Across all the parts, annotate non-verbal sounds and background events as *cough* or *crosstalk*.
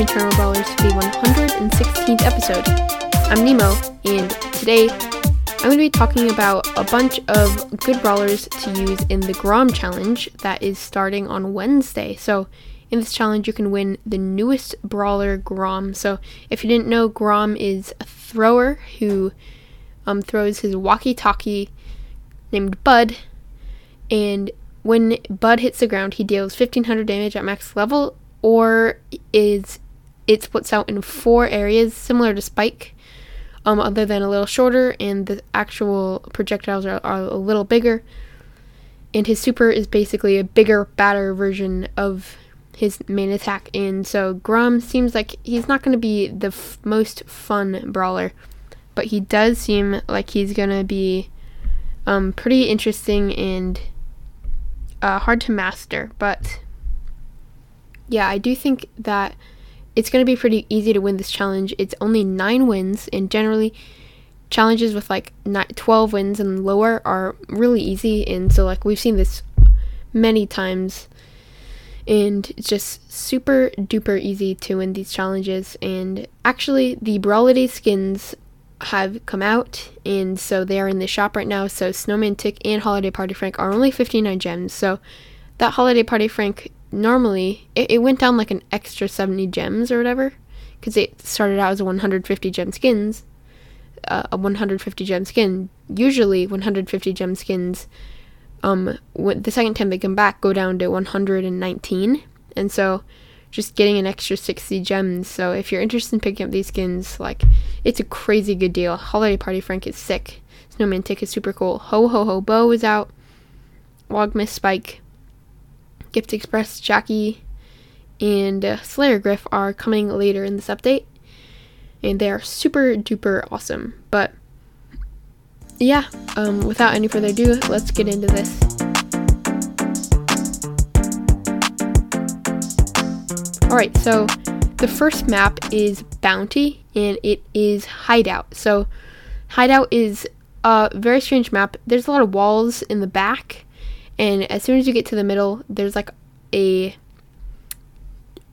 welcome Eternal Brawlers to the 116th episode. I'm Nemo, and today I'm going to be talking about a bunch of good brawlers to use in the Grom challenge that is starting on Wednesday. So, in this challenge, you can win the newest brawler, Grom. So, if you didn't know, Grom is a thrower who um, throws his walkie talkie named Bud, and when Bud hits the ground, he deals 1500 damage at max level, or is it splits out in four areas similar to Spike, um, other than a little shorter, and the actual projectiles are, are a little bigger. And his super is basically a bigger, badder version of his main attack. And so Grom seems like he's not going to be the f- most fun brawler, but he does seem like he's going to be um, pretty interesting and uh, hard to master. But yeah, I do think that it's going to be pretty easy to win this challenge. It's only nine wins, and generally, challenges with like 12 wins and lower are really easy. And so, like, we've seen this many times, and it's just super duper easy to win these challenges. And actually, the Brawliday skins have come out, and so they are in the shop right now. So, Snowman Tick and Holiday Party Frank are only 59 gems. So, that Holiday Party Frank normally it, it went down like an extra 70 gems or whatever because it started out as a 150 gem skins. Uh, a 150 gem skin usually 150 gem skins um the second time they come back go down to 119 and so just getting an extra 60 gems. So if you're interested in picking up these skins like it's a crazy good deal. Holiday party frank is sick. Snowman tick is super cool. Ho ho ho bo is out. Wogmas spike Gift Express, Jacky, and uh, Slayer Griff are coming later in this update. And they are super duper awesome. But yeah, um, without any further ado, let's get into this. Alright, so the first map is Bounty, and it is Hideout. So, Hideout is a very strange map. There's a lot of walls in the back, and as soon as you get to the middle, there's like a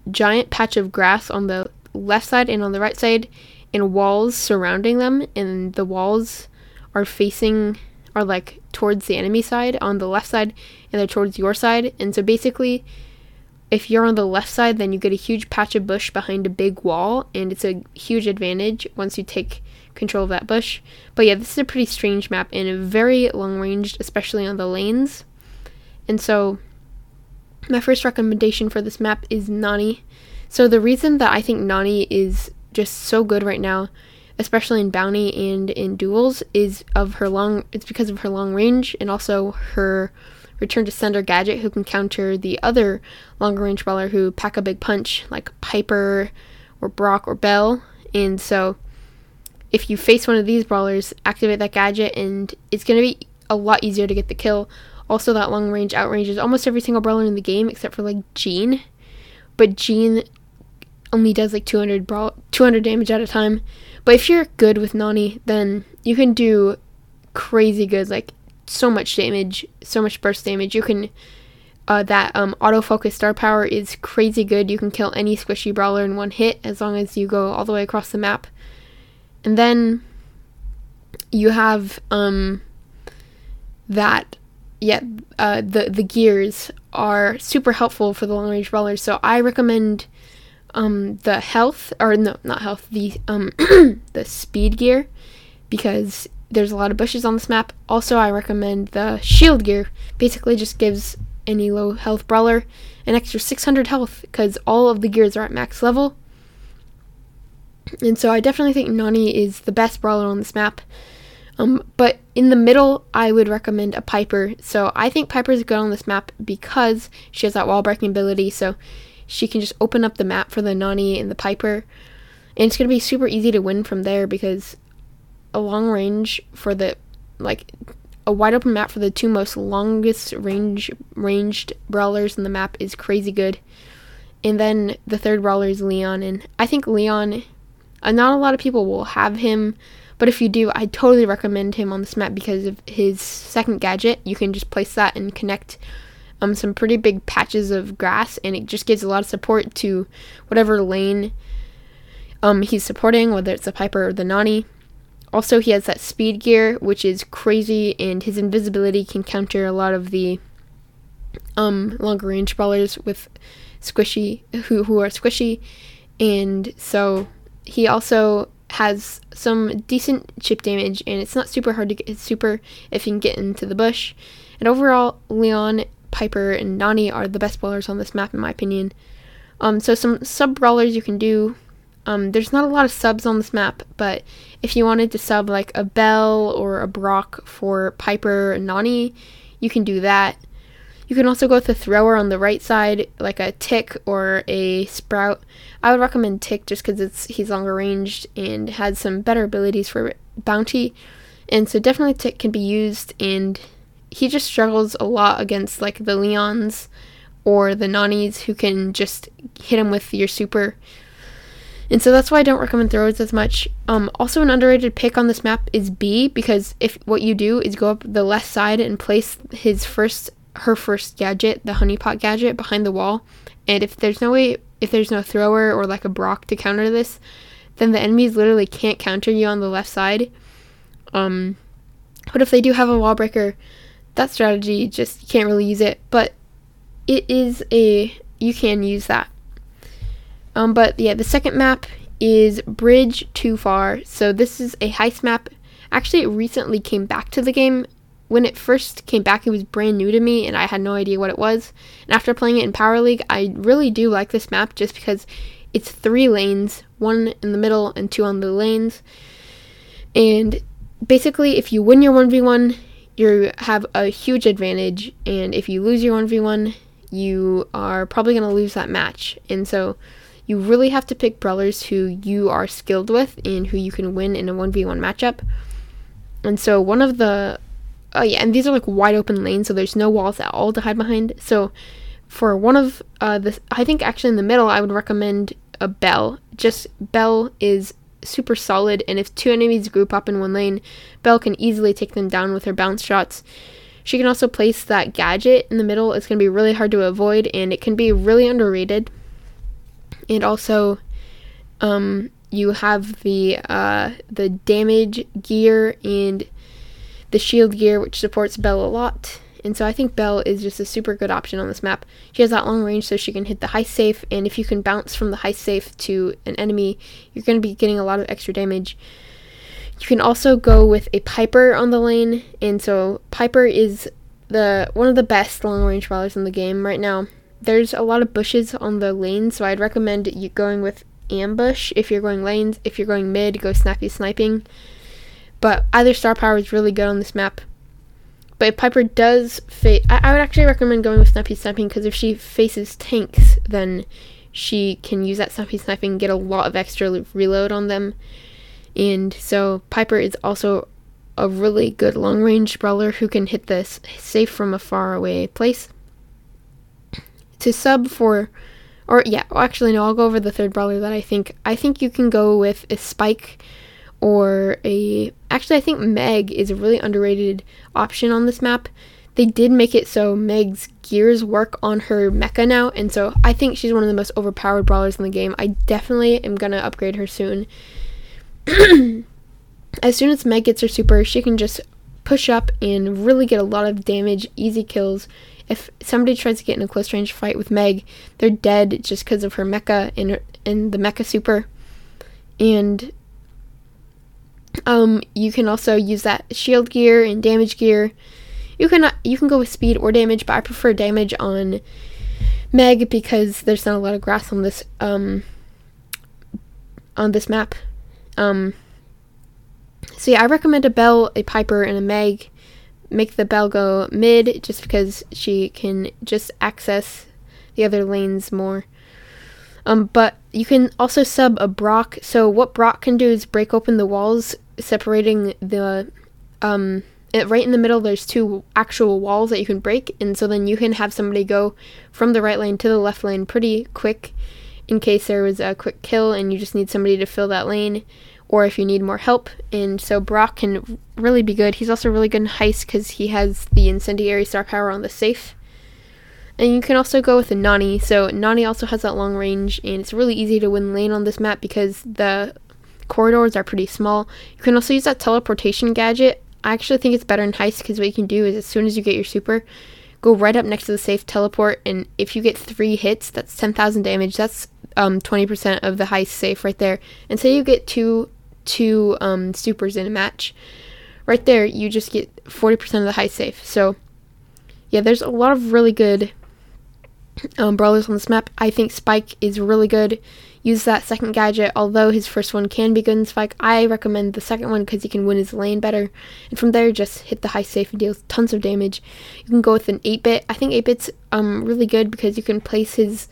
giant patch of grass on the left side and on the right side, and walls surrounding them. And the walls are facing, are like towards the enemy side on the left side, and they're towards your side. And so basically, if you're on the left side, then you get a huge patch of bush behind a big wall, and it's a huge advantage once you take control of that bush. But yeah, this is a pretty strange map and very long ranged, especially on the lanes. And so, my first recommendation for this map is Nani. So, the reason that I think Nani is just so good right now, especially in bounty and in duels, is of her long. It's because of her long range and also her return to sender gadget, who can counter the other longer range brawler who pack a big punch, like Piper or Brock or Belle. And so, if you face one of these brawlers, activate that gadget, and it's going to be a lot easier to get the kill. Also, that long range outranges almost every single brawler in the game except for like Gene. But Gene only does like 200 brawl 200 damage at a time. But if you're good with Nani, then you can do crazy good, like so much damage, so much burst damage. You can uh, that um, autofocus star power is crazy good. You can kill any squishy brawler in one hit as long as you go all the way across the map. And then you have um, that yeah, uh, the the gears are super helpful for the long range brawlers. So I recommend um, the health or no, not health, the um, *clears throat* the speed gear because there's a lot of bushes on this map. Also, I recommend the shield gear. Basically, just gives any low health brawler an extra 600 health because all of the gears are at max level. And so I definitely think Nani is the best brawler on this map. Um, but in the middle, I would recommend a Piper. So I think Piper is good on this map because she has that wall breaking ability. So she can just open up the map for the Nani and the Piper. And it's going to be super easy to win from there because a long range for the, like, a wide open map for the two most longest range ranged brawlers in the map is crazy good. And then the third brawler is Leon. And I think Leon, uh, not a lot of people will have him but if you do, I totally recommend him on this map because of his second gadget. You can just place that and connect um, some pretty big patches of grass, and it just gives a lot of support to whatever lane um, he's supporting, whether it's the Piper or the Nani. Also, he has that speed gear, which is crazy, and his invisibility can counter a lot of the um, longer range brawlers with squishy who who are squishy, and so he also has some decent chip damage, and it's not super hard to get super if you can get into the bush. And overall, Leon, Piper, and Nani are the best brawlers on this map, in my opinion. Um, so some sub brawlers you can do. Um, there's not a lot of subs on this map, but if you wanted to sub like a Belle or a Brock for Piper and Nani, you can do that. You can also go with a thrower on the right side, like a tick or a sprout. I would recommend tick just because it's he's longer ranged and has some better abilities for bounty. And so definitely tick can be used and he just struggles a lot against like the Leons or the Nanis who can just hit him with your super. And so that's why I don't recommend throwers as much. Um, also, an underrated pick on this map is Bea because if what you do is go up the left side and place his first her first gadget, the honeypot gadget, behind the wall. And if there's no way, if there's no thrower or like a Brock to counter this, then the enemies literally can't counter you on the left side. Um, but if they do have a wall breaker, that strategy just can't really use it. But it is a you can use that. Um, but yeah, the second map is Bridge Too Far. So this is a heist map. Actually, it recently came back to the game when it first came back, it was brand new to me and I had no idea what it was. And after playing it in Power League, I really do like this map just because it's three lanes, one in the middle and two on the lanes. And basically, if you win your 1v1, you have a huge advantage. And if you lose your 1v1, you are probably going to lose that match. And so you really have to pick brawlers who you are skilled with and who you can win in a 1v1 matchup. And so one of the Oh yeah, and these are like wide open lanes, so there's no walls at all to hide behind. So for one of uh, the, I think actually in the middle, I would recommend a Belle. Just Belle is super solid, and if two enemies group up in one lane, Belle can easily take them down with her bounce shots. She can also place that gadget in the middle. It's going to be really hard to avoid, and it can be really underrated. And also, um, you have the uh, the damage gear and the shield gear, which supports Belle a lot. And so I think Belle is just a super good option on this map. She has that long range so she can hit the high safe, and if you can bounce from the high safe to an enemy, you're going to be getting a lot of extra damage. You can also go with a Piper on the lane, and so Piper is the one of the best long range brawlers in the game right now. There's a lot of bushes on the lane, so I'd recommend you going with ambush if you're going lanes. If you're going mid, go snappy sniping. But either star power is really good on this map. But if Piper does face, I, I would actually recommend going with Snappy Sniping because if she faces tanks, then she can use that Snappy Sniping and get a lot of extra reload on them. And so Piper is also a really good long range brawler who can hit this safe from a far away place. To sub for, or yeah, well, actually no, I'll go over the third brawler that I think. I think you can go with a Spike or a actually I think Meg is a really underrated option on this map. They did make it so Meg's gears work on her mecha now, and so I think she's one of the most overpowered brawlers in the game. I definitely am gonna upgrade her soon. *clears throat* as soon as Meg gets her super, she can just push up and really get a lot of damage, easy kills. If somebody tries to get in a close range fight with Meg, they're dead just because of her mecha and, her, and the mecha super. And um, you can also use that shield gear and damage gear. You can you can go with speed or damage, but I prefer damage on Meg because there's not a lot of grass on this um on this map. Um, so yeah, I recommend a Belle, a Piper, and a Meg. Make the Belle go mid just because she can just access the other lanes more. Um, but you can also sub a Brock. So what Brock can do is break open the walls separating the um it, right in the middle there's two actual walls that you can break and so then you can have somebody go from the right lane to the left lane pretty quick in case there was a quick kill and you just need somebody to fill that lane or if you need more help. And so brock can really be good. He's also really good in heist because he has the incendiary star power on the safe. And you can also go with a Nani. So Nani also has that long range, and it's really easy to win lane on this map because the corridors are pretty small. You can also use that teleportation gadget. I actually think it's better in Heist because what you can do is as soon as you get your super, go right up next to the safe teleport, and if you get three hits, that's 10,000 damage. That's um, 20% of the Heist safe right there. And say you get two two um, supers in a match, right there you just get 40% of the Heist safe. So yeah, there's a lot of really good um, brawlers on this map. I think Spike is really good. Use that second gadget, although his first one can be good in Spike. I recommend the second one because he can win his lane better. And from there, just hit the high safe and deal tons of damage. You can go with an 8 bit. I think 8 bit's um, really good because you can place his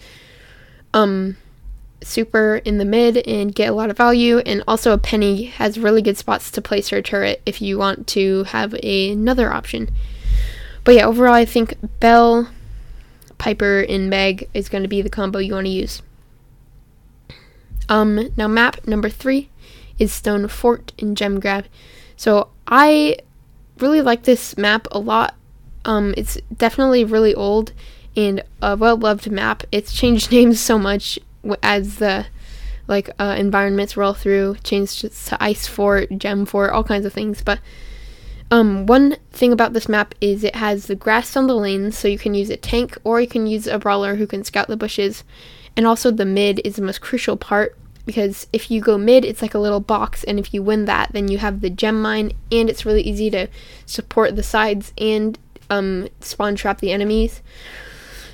um, super in the mid and get a lot of value. And also, a Penny has really good spots to place her turret if you want to have a, another option. But yeah, overall, I think Belle, Piper, and Meg is going to be the combo you want to use. Um, now map number three is Stone Fort in Gem Grab. So I really like this map a lot. Um, it's definitely really old and a well-loved map. It's changed *laughs* names so much as the like uh, environments roll through, changed to Ice Fort, Gem Fort, all kinds of things. But um, one thing about this map is it has the grass on the lanes, so you can use a tank or you can use a brawler who can scout the bushes. And also the mid is the most crucial part because if you go mid, it's like a little box, and if you win that, then you have the gem mine, and it's really easy to support the sides and um, spawn trap the enemies.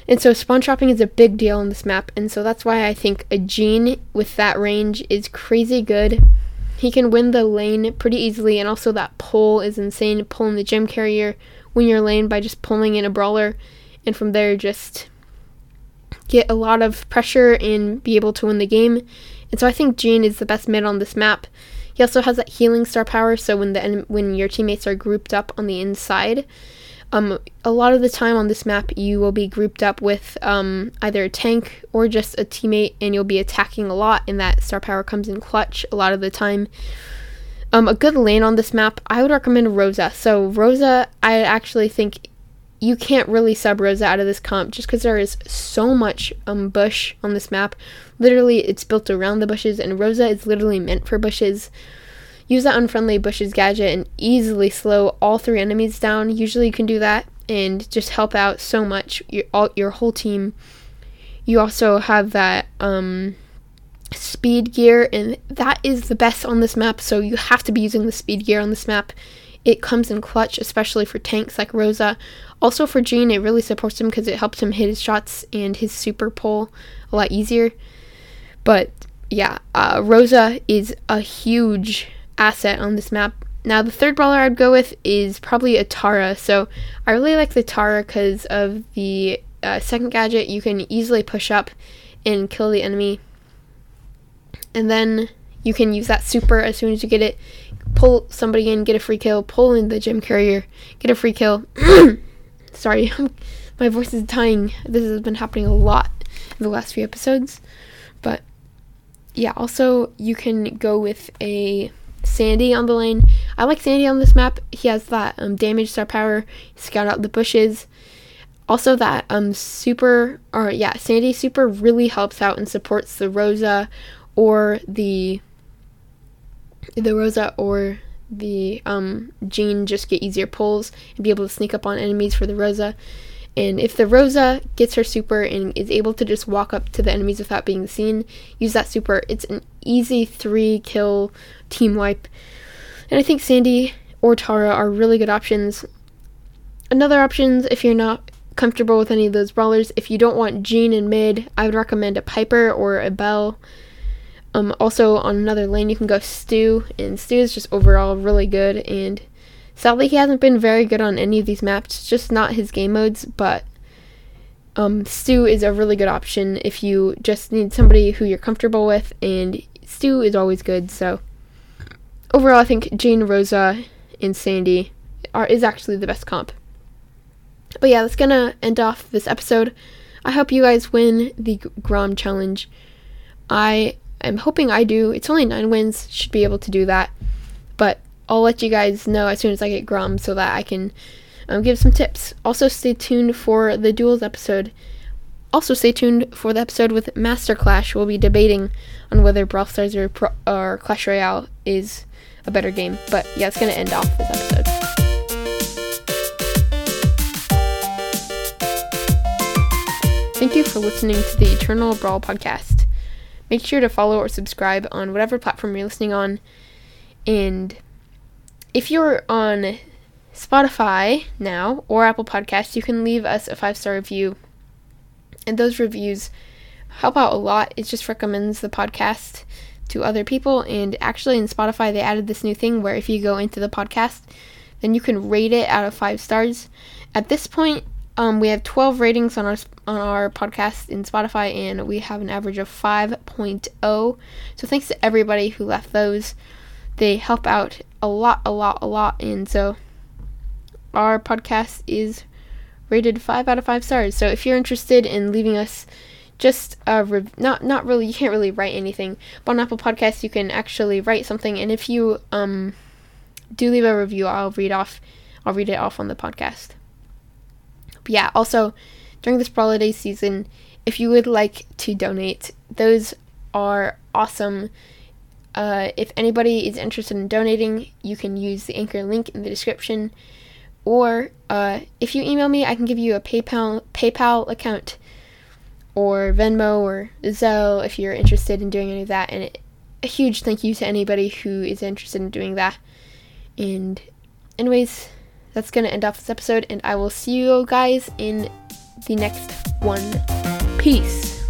And so spawn trapping is a big deal on this map, and so that's why I think a Gene with that range is crazy good. He can win the lane pretty easily, and also that pull is insane. Pulling the gem carrier, win your lane by just pulling in a brawler, and from there just get a lot of pressure and be able to win the game. And so I think Gene is the best mid on this map. He also has that healing star power, so when the when your teammates are grouped up on the inside, um, a lot of the time on this map you will be grouped up with um, either a tank or just a teammate, and you'll be attacking a lot, and that star power comes in clutch a lot of the time. Um, a good lane on this map, I would recommend Rosa. So Rosa, I actually think you can't really sub Rosa out of this comp just because there is so much um, bush on this map. Literally, it's built around the bushes, and Rosa is literally meant for bushes. Use that unfriendly bushes gadget and easily slow all three enemies down. Usually, you can do that and just help out so much your all, your whole team. You also have that um, speed gear, and that is the best on this map. So you have to be using the speed gear on this map. It comes in clutch, especially for tanks like Rosa. Also for Gene, it really supports him because it helps him hit his shots and his super pull a lot easier. But yeah, uh, Rosa is a huge asset on this map. Now, the third brawler I'd go with is probably a Tara. So I really like the Tara because of the uh, second gadget. You can easily push up and kill the enemy. And then you can use that super as soon as you get it pull somebody in, get a free kill, pull in the gem carrier, get a free kill. *coughs* Sorry, *laughs* my voice is dying. This has been happening a lot in the last few episodes. But yeah, also you can go with a Sandy on the lane. I like Sandy on this map. He has that um, damage star power, scout out the bushes. Also, that um super or yeah, Sandy super really helps out and supports the Rosa or the the Rosa or the um, Gene just get easier pulls and be able to sneak up on enemies for the Rosa. And if the Rosa gets her super and is able to just walk up to the enemies without being seen, use that super. It's an easy three kill team wipe. And I think Sandy or Tara are really good options. Another options if you're not comfortable with any of those brawlers, if you don't want Gene in mid, I would recommend a Piper or a Belle. Um, also, on another lane, you can go Stu, and Stu is just overall really good. And sadly, he hasn't been very good on any of these maps, just not his game modes. But um, Stu is a really good option if you just need somebody who you're comfortable with, and Stu is always good. So, overall, I think Jane, Rosa, and Sandy are is actually the best comp. But yeah, that's gonna end off this episode. I hope you guys win the Grom challenge. I I'm hoping I do. It's only nine wins, should be able to do that. But I'll let you guys know as soon as I get Grom so that I can um, give some tips. Also, stay tuned for the duels episode. Also, stay tuned for the episode with Master Clash. We'll be debating on whether Brawl Stars or, Pro- or Clash Royale is a better game. But yeah, it's going to end off this episode. Thank you for listening to the Eternal Brawl podcast. Make sure to follow or subscribe on whatever platform you're listening on. And if you're on Spotify now or Apple Podcasts, you can leave us a five star review. And those reviews help out a lot. It just recommends the podcast to other people. And actually, in Spotify, they added this new thing where if you go into the podcast, then you can rate it out of five stars. At this point, um, we have 12 ratings on our on our podcast in Spotify, and we have an average of 5.0. So thanks to everybody who left those. They help out a lot, a lot, a lot, and so our podcast is rated five out of five stars. So if you're interested in leaving us just a rev- not not really you can't really write anything, but on Apple Podcasts you can actually write something, and if you um do leave a review, I'll read off I'll read it off on the podcast. But yeah, also during this holiday season, if you would like to donate, those are awesome. Uh, if anybody is interested in donating, you can use the anchor link in the description, or uh, if you email me, I can give you a PayPal PayPal account, or Venmo or Zelle if you're interested in doing any of that. And a huge thank you to anybody who is interested in doing that. And, anyways, that's gonna end off this episode, and I will see you guys in the next one. Peace.